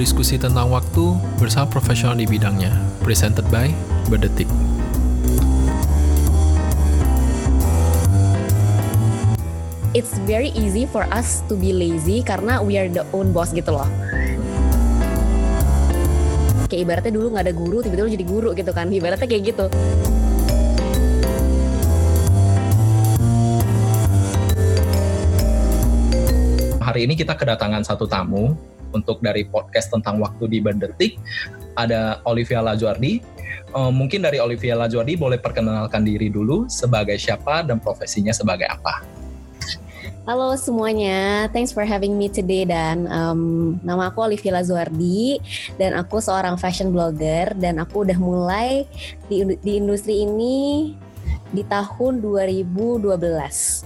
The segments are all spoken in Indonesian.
berdiskusi tentang waktu bersama profesional di bidangnya. Presented by Berdetik. It's very easy for us to be lazy karena we are the own boss gitu loh. Kayak ibaratnya dulu nggak ada guru, tiba-tiba lu jadi guru gitu kan. Ibaratnya kayak gitu. Hari ini kita kedatangan satu tamu untuk dari podcast tentang waktu di Berdetik. Ada Olivia Lajuardi. Eh, mungkin dari Olivia Lajuardi boleh perkenalkan diri dulu sebagai siapa dan profesinya sebagai apa. Halo semuanya, thanks for having me today dan um, nama aku Olivia Lazuardi dan aku seorang fashion blogger dan aku udah mulai di, di industri ini di tahun 2012,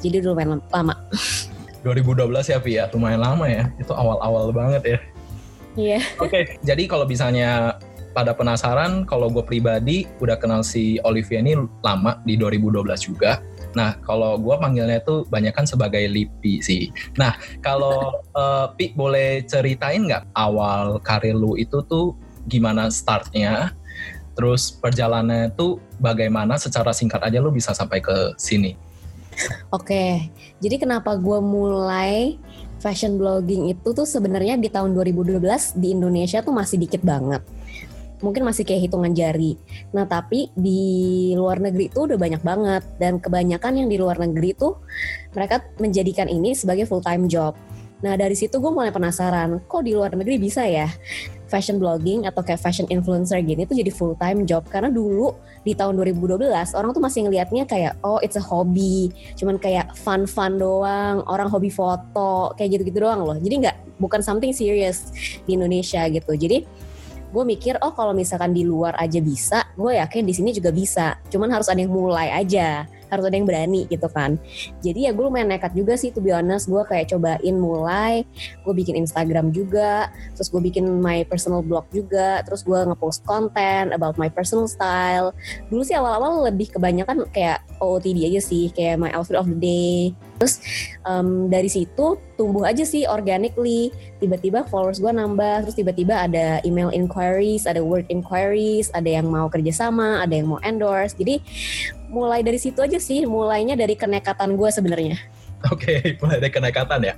jadi lumayan lama. 2012 ya, Pi ya, lumayan lama ya. Itu awal-awal banget ya. Iya. Oke, okay, jadi kalau misalnya pada penasaran, kalau gue pribadi udah kenal si Olivia ini lama di 2012 juga. Nah, kalau gue panggilnya tuh banyak kan sebagai Lipi sih. Nah, kalau uh, Pi boleh ceritain nggak awal karir lu itu tuh gimana startnya? Terus perjalanannya tuh bagaimana secara singkat aja lu bisa sampai ke sini? Oke, jadi kenapa gue mulai fashion blogging itu tuh sebenarnya di tahun 2012 di Indonesia tuh masih dikit banget. Mungkin masih kayak hitungan jari. Nah tapi di luar negeri tuh udah banyak banget. Dan kebanyakan yang di luar negeri tuh mereka menjadikan ini sebagai full time job. Nah dari situ gue mulai penasaran, kok di luar negeri bisa ya fashion blogging atau kayak fashion influencer gini tuh jadi full time job. Karena dulu di tahun 2012 orang tuh masih ngelihatnya kayak oh it's a hobby. Cuman kayak fun fun doang. Orang hobi foto kayak gitu gitu doang loh. Jadi nggak bukan something serious di Indonesia gitu. Jadi gue mikir oh kalau misalkan di luar aja bisa gue yakin di sini juga bisa. Cuman harus ada yang mulai aja harus ada yang berani gitu kan. Jadi ya gue lumayan nekat juga sih to be honest. Gue kayak cobain mulai gue bikin Instagram juga terus gue bikin my personal blog juga terus gue ngepost konten about my personal style. Dulu sih awal-awal lebih kebanyakan kayak OOTD aja sih kayak my outfit of the day terus um, dari situ tumbuh aja sih organically. Tiba-tiba followers gue nambah terus tiba-tiba ada email inquiries ada word inquiries ada yang mau kerjasama ada yang mau endorse. Jadi mulai dari situ aja sih mulainya dari kenekatan gue sebenarnya. Oke, okay, mulai dari kenekatan ya.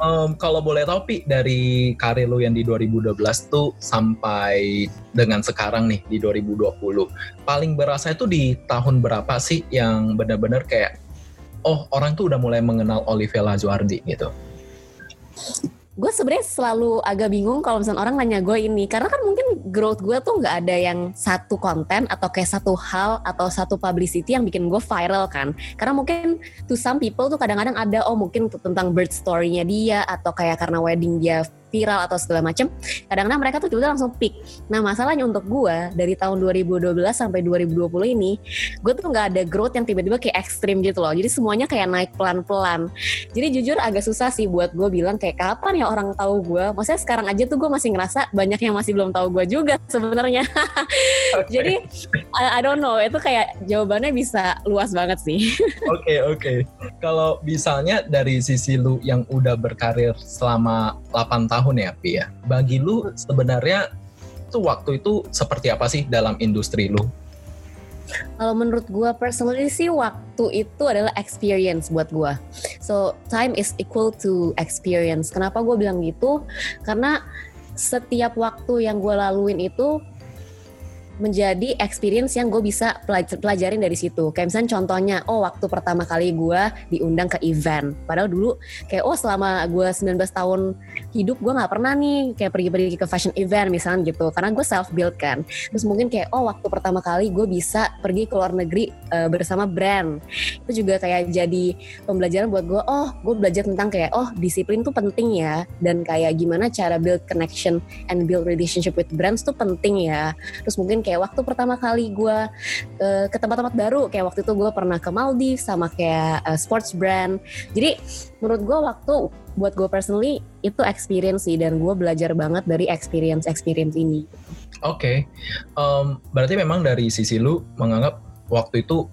Um, kalau boleh tahu Pi, dari karir lu yang di 2012 tuh sampai dengan sekarang nih di 2020, paling berasa itu di tahun berapa sih yang benar-benar kayak oh orang tuh udah mulai mengenal Olivia Lazuardi gitu? gue sebenarnya selalu agak bingung kalau misalnya orang nanya gue ini karena kan mungkin growth gue tuh nggak ada yang satu konten atau kayak satu hal atau satu publicity yang bikin gue viral kan karena mungkin to some people tuh kadang-kadang ada oh mungkin tentang birth story-nya dia atau kayak karena wedding dia viral atau segala macem kadang-kadang mereka tuh tiba-tiba langsung pick. Nah masalahnya untuk gue dari tahun 2012 sampai 2020 ini gue tuh nggak ada growth yang tiba-tiba kayak ekstrim gitu loh. Jadi semuanya kayak naik pelan-pelan. Jadi jujur agak susah sih buat gue bilang kayak kapan ya orang tahu gue maksudnya sekarang aja tuh gue masih ngerasa banyak yang masih belum tahu gue juga sebenarnya. Okay. jadi I, I don't know. Itu kayak jawabannya bisa luas banget sih. Oke oke. Okay, okay. kalau misalnya dari sisi lu yang udah berkarir selama 8 tahun tahun ya Pi ya. Bagi lu sebenarnya tuh waktu itu seperti apa sih dalam industri lu? Kalau menurut gue personally sih waktu itu adalah experience buat gue. So time is equal to experience. Kenapa gue bilang gitu? Karena setiap waktu yang gue laluin itu menjadi experience yang gue bisa pelajarin dari situ. Kayak misalnya contohnya, oh waktu pertama kali gue diundang ke event. Padahal dulu kayak oh selama gue 19 tahun hidup gue nggak pernah nih kayak pergi-pergi ke fashion event misalnya gitu. Karena gue self build kan. Terus mungkin kayak oh waktu pertama kali gue bisa pergi ke luar negeri uh, bersama brand. Itu juga kayak jadi pembelajaran buat gue. Oh gue belajar tentang kayak oh disiplin tuh penting ya. Dan kayak gimana cara build connection and build relationship with brands tuh penting ya. Terus mungkin kayak waktu pertama kali gue uh, ke tempat-tempat baru kayak waktu itu gue pernah ke Maldives sama kayak uh, sports brand jadi menurut gue waktu buat gue personally itu experience sih dan gue belajar banget dari experience experience ini. Oke, okay. um, berarti memang dari sisi lu menganggap waktu itu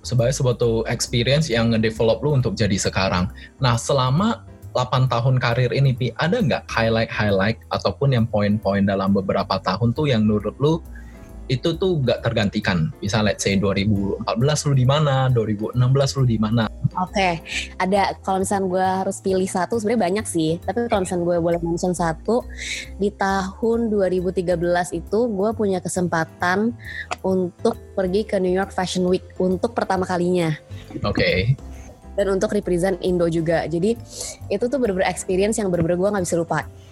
sebagai suatu experience yang ngedevelop lu untuk jadi sekarang. Nah, selama 8 tahun karir ini, Pi, ada nggak highlight-highlight ataupun yang poin-poin dalam beberapa tahun tuh yang menurut lu itu tuh nggak tergantikan. Bisa let's say 2014 lu di mana, 2016 lu di mana. Oke, okay. ada kalau misalnya gue harus pilih satu sebenarnya banyak sih. Tapi kalau misalnya gue boleh mention satu, di tahun 2013 itu gue punya kesempatan untuk pergi ke New York Fashion Week untuk pertama kalinya. Oke. Okay dan untuk represent Indo juga. Jadi itu tuh bener-bener experience yang bener-bener gue gak bisa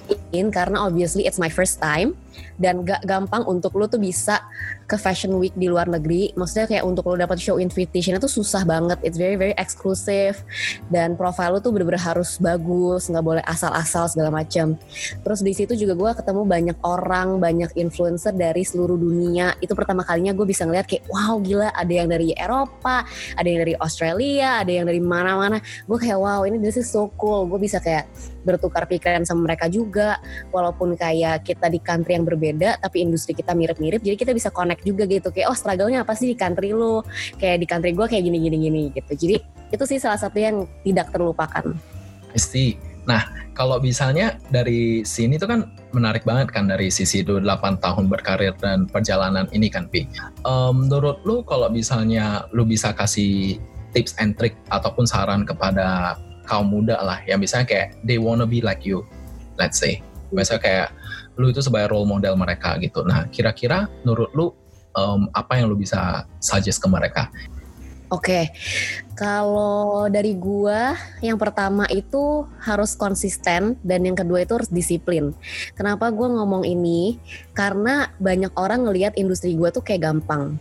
lupain karena obviously it's my first time dan gak gampang untuk lo tuh bisa ke fashion week di luar negeri. Maksudnya kayak untuk lo dapat show invitation itu susah banget. It's very very exclusive dan profile lo tuh bener-bener harus bagus nggak boleh asal-asal segala macam terus di situ juga gue ketemu banyak orang banyak influencer dari seluruh dunia. Itu pertama kalinya gue bisa ngeliat kayak wow gila ada yang dari Eropa ada yang dari Australia ada yang dari mana-mana. Gue kayak wow ini this is so cool. Gue bisa kayak bertukar pikiran sama mereka juga. Walaupun kayak kita di country yang berbeda tapi industri kita mirip-mirip jadi kita bisa connect juga gitu. Kayak oh struggle-nya apa sih di country lu? Kayak di country gue kayak gini gini gini gitu. Jadi itu sih salah satu yang tidak terlupakan. Pasti Nah, kalau misalnya dari sini tuh kan menarik banget kan dari sisi itu 8 tahun berkarir dan perjalanan ini kan, Pi. Um, menurut lu kalau misalnya lu bisa kasih tips and trick ataupun saran kepada kaum muda lah yang misalnya kayak they wanna be like you let's say misalnya kayak lu itu sebagai role model mereka gitu nah kira-kira menurut lu um, apa yang lu bisa suggest ke mereka Oke, okay. kalau dari gua yang pertama itu harus konsisten dan yang kedua itu harus disiplin. Kenapa gua ngomong ini? Karena banyak orang ngelihat industri gua tuh kayak gampang.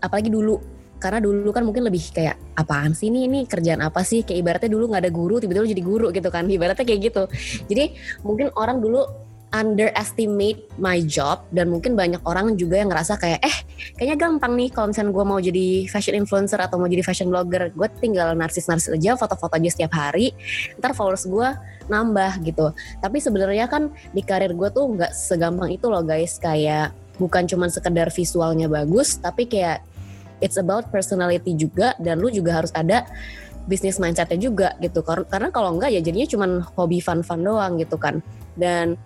Apalagi dulu karena dulu kan mungkin lebih kayak apaan sih ini? Ini kerjaan apa sih? Kayak ibaratnya dulu nggak ada guru tiba-tiba jadi guru gitu kan. Ibaratnya kayak gitu. Jadi mungkin orang dulu underestimate my job dan mungkin banyak orang juga yang ngerasa kayak eh kayaknya gampang nih kalau misalnya gue mau jadi fashion influencer atau mau jadi fashion blogger. Gue tinggal narsis-narsis aja foto-foto aja setiap hari ntar followers gue nambah gitu. Tapi sebenarnya kan di karir gue tuh nggak segampang itu loh guys. Kayak bukan cuma sekedar visualnya bagus tapi kayak it's about personality juga dan lu juga harus ada bisnis mindsetnya juga gitu. Karena kalau enggak ya jadinya cuma hobi fun-fun doang gitu kan. Dan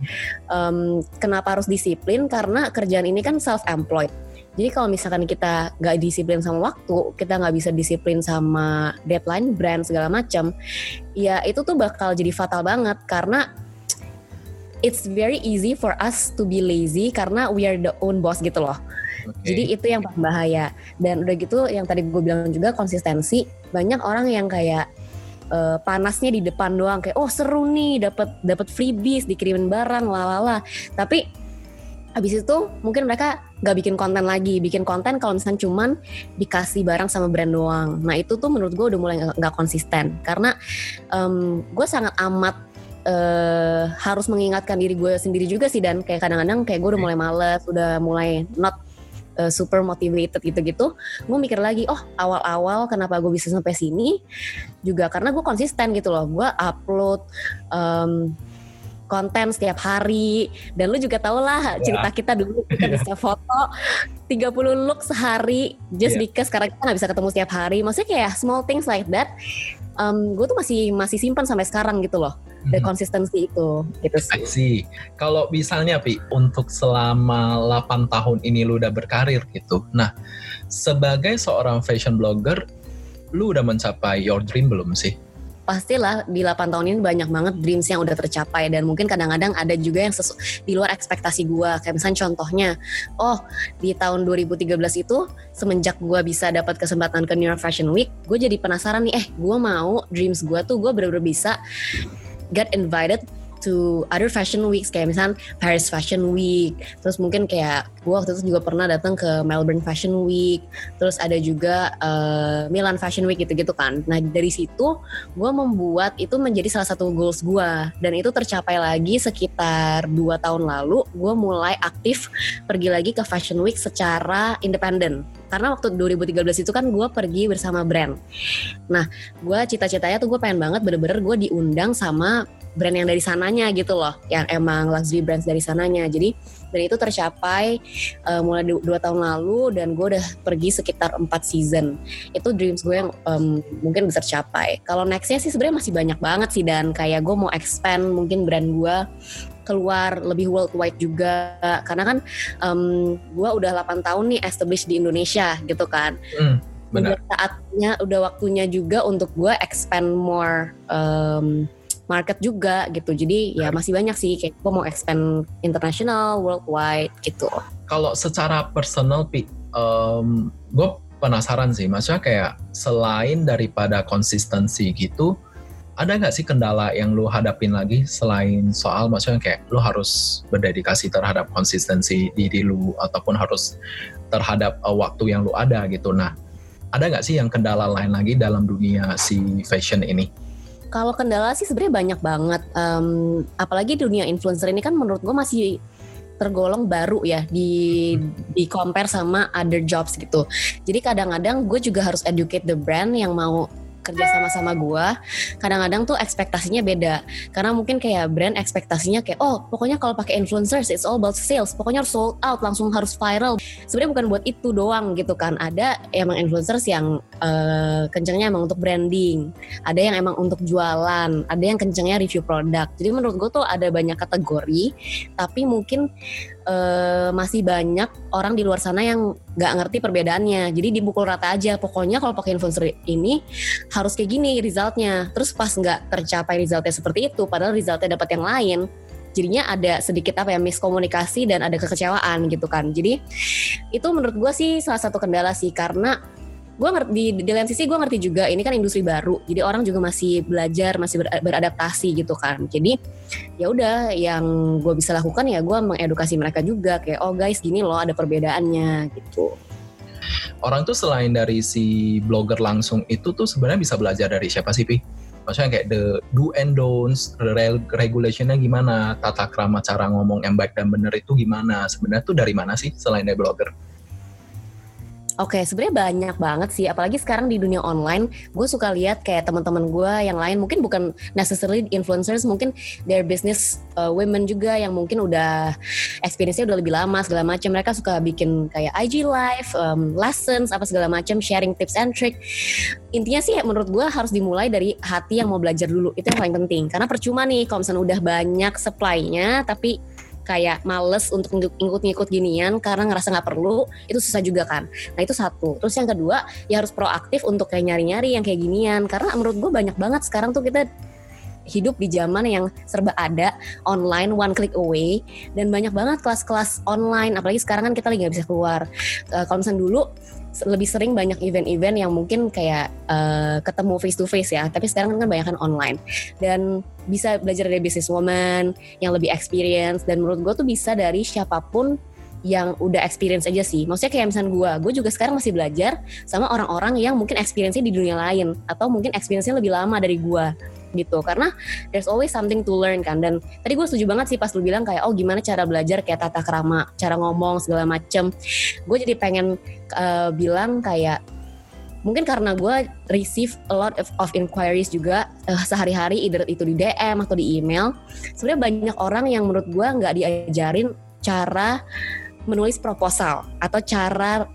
um, kenapa harus disiplin? Karena kerjaan ini kan self employed jadi kalau misalkan kita nggak disiplin sama waktu kita nggak bisa disiplin sama deadline brand segala macam ya itu tuh bakal jadi fatal banget. Karena it's very easy for us to be lazy karena we are the own boss gitu loh Okay. Jadi itu yang bahaya. Dan udah gitu yang tadi gue bilang juga konsistensi. Banyak orang yang kayak uh, panasnya di depan doang kayak oh seru nih dapat dapat freebies dikirimin barang lalala. Tapi habis itu mungkin mereka nggak bikin konten lagi bikin konten kalau misalnya cuman dikasih barang sama brand doang nah itu tuh menurut gue udah mulai nggak konsisten karena um, gue sangat amat uh, harus mengingatkan diri gue sendiri juga sih dan kayak kadang-kadang kayak gue udah mulai males udah mulai not uh, super motivated gitu-gitu gue mikir lagi oh awal-awal kenapa gue bisa sampai sini juga karena gue konsisten gitu loh gue upload um, konten setiap hari dan lu juga tau lah ya. cerita kita dulu kita bisa foto 30 look sehari just yeah. because karena kita nggak bisa ketemu setiap hari maksudnya kayak small things like that um, gue tuh masih masih simpan sampai sekarang gitu loh the konsistensi itu gitu sih. sih. Kalau misalnya Pi untuk selama 8 tahun ini lu udah berkarir gitu. Nah, sebagai seorang fashion blogger lu udah mencapai your dream belum sih? pastilah di 8 tahun ini banyak banget dreams yang udah tercapai dan mungkin kadang-kadang ada juga yang sesu di luar ekspektasi gue kayak misalnya contohnya oh di tahun 2013 itu semenjak gue bisa dapat kesempatan ke New York Fashion Week gue jadi penasaran nih eh gue mau dreams gue tuh gue bener-bener bisa get invited to other fashion weeks kayak misalnya Paris Fashion Week terus mungkin kayak gue waktu itu juga pernah datang ke Melbourne Fashion Week terus ada juga uh, Milan Fashion Week gitu-gitu kan. Nah dari situ gue membuat itu menjadi salah satu goals gue dan itu tercapai lagi sekitar dua tahun lalu gue mulai aktif pergi lagi ke Fashion Week secara independen karena waktu 2013 itu kan gue pergi bersama brand nah gue cita-citanya tuh gue pengen banget bener-bener gue diundang sama brand yang dari sananya gitu loh, yang emang luxury brands dari sananya. Jadi dan itu tercapai uh, mulai du dua tahun lalu dan gue udah pergi sekitar empat season. Itu dreams gue yang um, mungkin bisa tercapai. Kalau nextnya sih sebenarnya masih banyak banget sih dan kayak gue mau expand mungkin brand gue keluar lebih worldwide juga karena kan um, gue udah 8 tahun nih established di Indonesia gitu kan. Hmm, benar. Udah saatnya, udah waktunya juga untuk gue expand more um, market juga gitu. Jadi ya masih banyak sih kayak gue mau expand international, worldwide gitu. Kalau secara personal, Pi, um, gue penasaran sih. Maksudnya kayak selain daripada konsistensi gitu, ada nggak sih kendala yang lu hadapin lagi selain soal maksudnya kayak lu harus berdedikasi terhadap konsistensi diri lu ataupun harus terhadap uh, waktu yang lu ada gitu. Nah, ada nggak sih yang kendala lain lagi dalam dunia si fashion ini? Kalau kendala sih sebenarnya banyak banget. Um, apalagi dunia influencer ini kan menurut gue masih tergolong baru ya di di compare sama other jobs gitu. Jadi kadang-kadang gue juga harus educate the brand yang mau kerja sama-sama gue kadang-kadang tuh ekspektasinya beda. Karena mungkin kayak brand ekspektasinya kayak oh pokoknya kalau pakai influencers it's all about sales. Pokoknya harus sold out langsung harus viral. Sebenarnya bukan buat itu doang gitu kan. Ada emang influencers yang uh, kencengnya emang untuk branding ada yang emang untuk jualan ada yang kencengnya review produk. Jadi menurut gue tuh ada banyak kategori tapi mungkin uh, masih banyak orang di luar sana yang nggak ngerti perbedaannya. Jadi dibukul rata aja. Pokoknya kalau pakai influencer ini harus kayak gini resultnya. Terus pas nggak tercapai resultnya seperti itu, padahal resultnya dapat yang lain. Jadinya ada sedikit apa ya miskomunikasi dan ada kekecewaan gitu kan. Jadi itu menurut gue sih salah satu kendala sih karena gue ngerti di, di lain sisi gue ngerti juga ini kan industri baru jadi orang juga masih belajar masih ber, beradaptasi gitu kan. Jadi ya udah yang gue bisa lakukan ya gue mengedukasi mereka juga kayak oh guys gini loh ada perbedaannya gitu. Orang tuh selain dari si blogger langsung itu tuh sebenarnya bisa belajar dari siapa sih pi? Maksudnya kayak the do and don'ts regulationnya gimana tata krama cara ngomong yang baik dan benar itu gimana sebenarnya tuh dari mana sih selain dari blogger Oke, okay, sebenarnya banyak banget sih. Apalagi sekarang di dunia online, gue suka lihat kayak teman-teman gue yang lain mungkin bukan necessarily influencers, mungkin their business uh, women juga yang mungkin udah experience-nya udah lebih lama segala macam. Mereka suka bikin kayak IG live, um, lessons apa segala macam, sharing tips and trick. Intinya sih menurut gue harus dimulai dari hati yang mau belajar dulu. Itu yang paling penting. Karena percuma nih kalau misalnya udah banyak supply-nya tapi kayak males untuk ngikut-ngikut ginian karena ngerasa nggak perlu itu susah juga kan. Nah itu satu. Terus yang kedua ya harus proaktif untuk kayak nyari-nyari yang kayak ginian. Karena menurut gue banyak banget sekarang tuh kita hidup di zaman yang serba ada online one click away dan banyak banget kelas-kelas online. Apalagi sekarang kan kita lagi nggak bisa keluar. Uh, kalau misalnya dulu lebih sering banyak event-event yang mungkin kayak uh, ketemu face to face ya. Tapi sekarang kan banyak kan online. Dan bisa belajar dari business woman yang lebih experience. Dan menurut gue tuh bisa dari siapa pun yang udah experience aja sih. Maksudnya kayak misalnya gue, gue juga sekarang masih belajar sama orang-orang yang mungkin experience-nya di dunia lain. Atau mungkin experience-nya lebih lama dari gue gitu. Karena there's always something to learn kan. Dan tadi gue setuju banget sih pas lu bilang kayak oh gimana cara belajar kayak tata krama cara ngomong segala macem. Gue jadi pengen uh, bilang kayak mungkin karena gue receive a lot of, of inquiries juga uh, sehari-hari either itu di DM atau di email. Sebenarnya banyak orang yang menurut gue nggak diajarin cara menulis proposal atau cara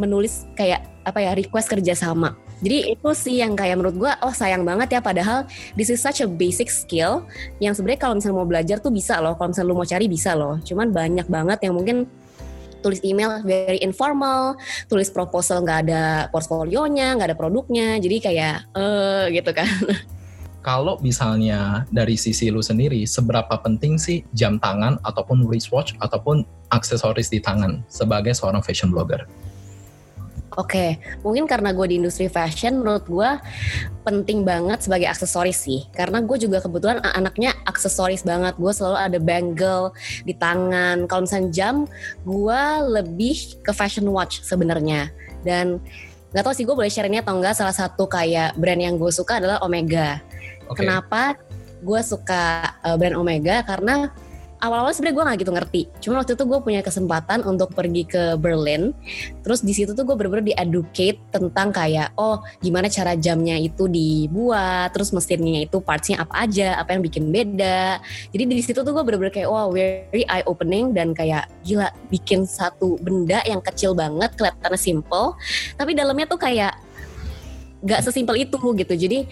menulis kayak apa ya request kerjasama jadi itu sih yang kayak menurut gue oh sayang banget ya padahal this is such a basic skill yang sebenarnya kalau misalnya mau belajar tuh bisa loh kalau misalnya lu mau cari bisa loh cuman banyak banget yang mungkin tulis email very informal, tulis proposal nggak ada portfolionya, nggak ada produknya, jadi kayak eh gitu kan. Kalau misalnya dari sisi lu sendiri, seberapa penting sih jam tangan ataupun wristwatch ataupun aksesoris di tangan sebagai seorang fashion blogger? Oke, okay. mungkin karena gue di industri fashion, menurut gue penting banget sebagai aksesoris sih. Karena gue juga kebetulan anaknya aksesoris banget. Gue selalu ada bangle di tangan. Kalau misalnya jam, gue lebih ke fashion watch sebenarnya. Dan nggak tau sih gue boleh share ini atau enggak. Salah satu kayak brand yang gue suka adalah Omega. Okay. Kenapa gue suka uh, brand Omega? Karena awal-awal sebenarnya gue nggak gitu ngerti. Cuma waktu itu gue punya kesempatan untuk pergi ke Berlin. Terus di situ tuh gue bener-bener di-educate tentang kayak oh gimana cara jamnya itu dibuat, terus mesinnya itu partsnya apa aja, apa yang bikin beda. Jadi di situ tuh gue bener-bener kayak wow very eye opening dan kayak gila bikin satu benda yang kecil banget kelihatannya simple, tapi dalamnya tuh kayak gak sesimpel itu gitu. Jadi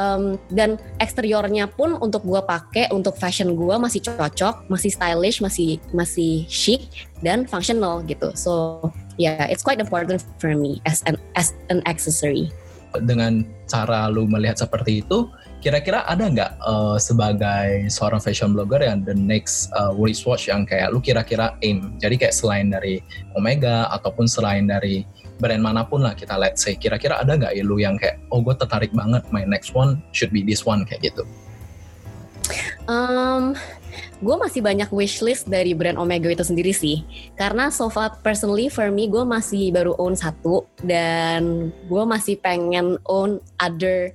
um, dan eksteriornya pun untuk gue pakai untuk fashion gue masih cocok, masih stylish, masih masih chic dan functional gitu. So yeah, it's quite important for me as an as an accessory. Dengan cara lu melihat seperti itu, kira-kira ada nggak uh, sebagai seorang fashion blogger yang the next uh, wristwatch yang kayak lu kira-kira aim? Jadi kayak selain dari Omega ataupun selain dari brand mana pun lah kita let's say. Kira-kira ada nggak ya lu yang kayak oh gue tertarik banget my next one should be this one kayak gitu? Um, gue masih banyak wishlist dari brand Omega itu sendiri sih. Karena so far personally for me gue masih baru own satu dan gue masih pengen own other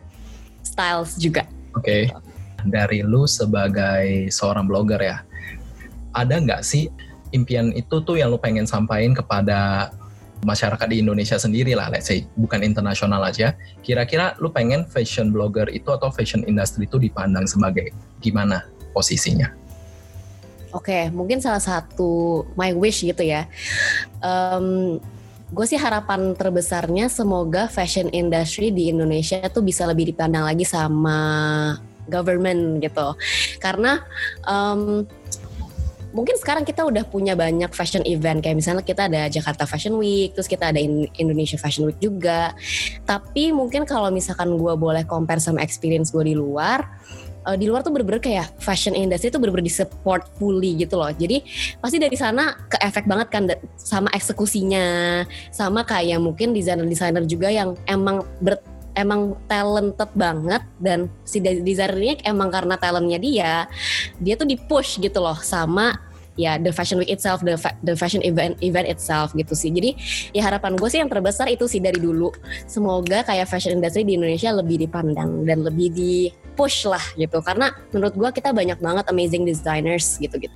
styles juga. Oke. Okay. dari lu sebagai seorang blogger ya ada nggak sih impian itu tuh yang lu pengen sampaikan kepada masyarakat di Indonesia sendiri lah, let's say bukan internasional aja. Kira-kira lu pengen fashion blogger itu atau fashion industry itu dipandang sebagai gimana posisinya? Oke, okay, mungkin salah satu my wish gitu ya. Um, gue sih harapan terbesarnya semoga fashion industry di Indonesia tuh bisa lebih dipandang lagi sama government gitu. Karena um, mungkin sekarang kita udah punya banyak fashion event kayak misalnya kita ada Jakarta Fashion Week, terus kita ada Indonesia Fashion Week juga. Tapi mungkin kalau misalkan gue boleh compare sama experience gue di luar, uh, di luar tuh bener-bener kayak fashion industry tuh bener-bener di support fully gitu loh. Jadi pasti dari sana ke efek banget kan sama eksekusinya, sama kayak mungkin desainer-desainer juga yang emang ber emang talented banget dan si desainernya emang karena talentnya dia dia tuh di push gitu loh sama ya the fashion week itself the fa the fashion event event itself gitu sih. Jadi ya harapan gue sih yang terbesar itu sih dari dulu. Semoga kayak fashion industry di Indonesia lebih dipandang dan lebih di push lah gitu. Karena menurut gue kita banyak banget amazing designers gitu gitu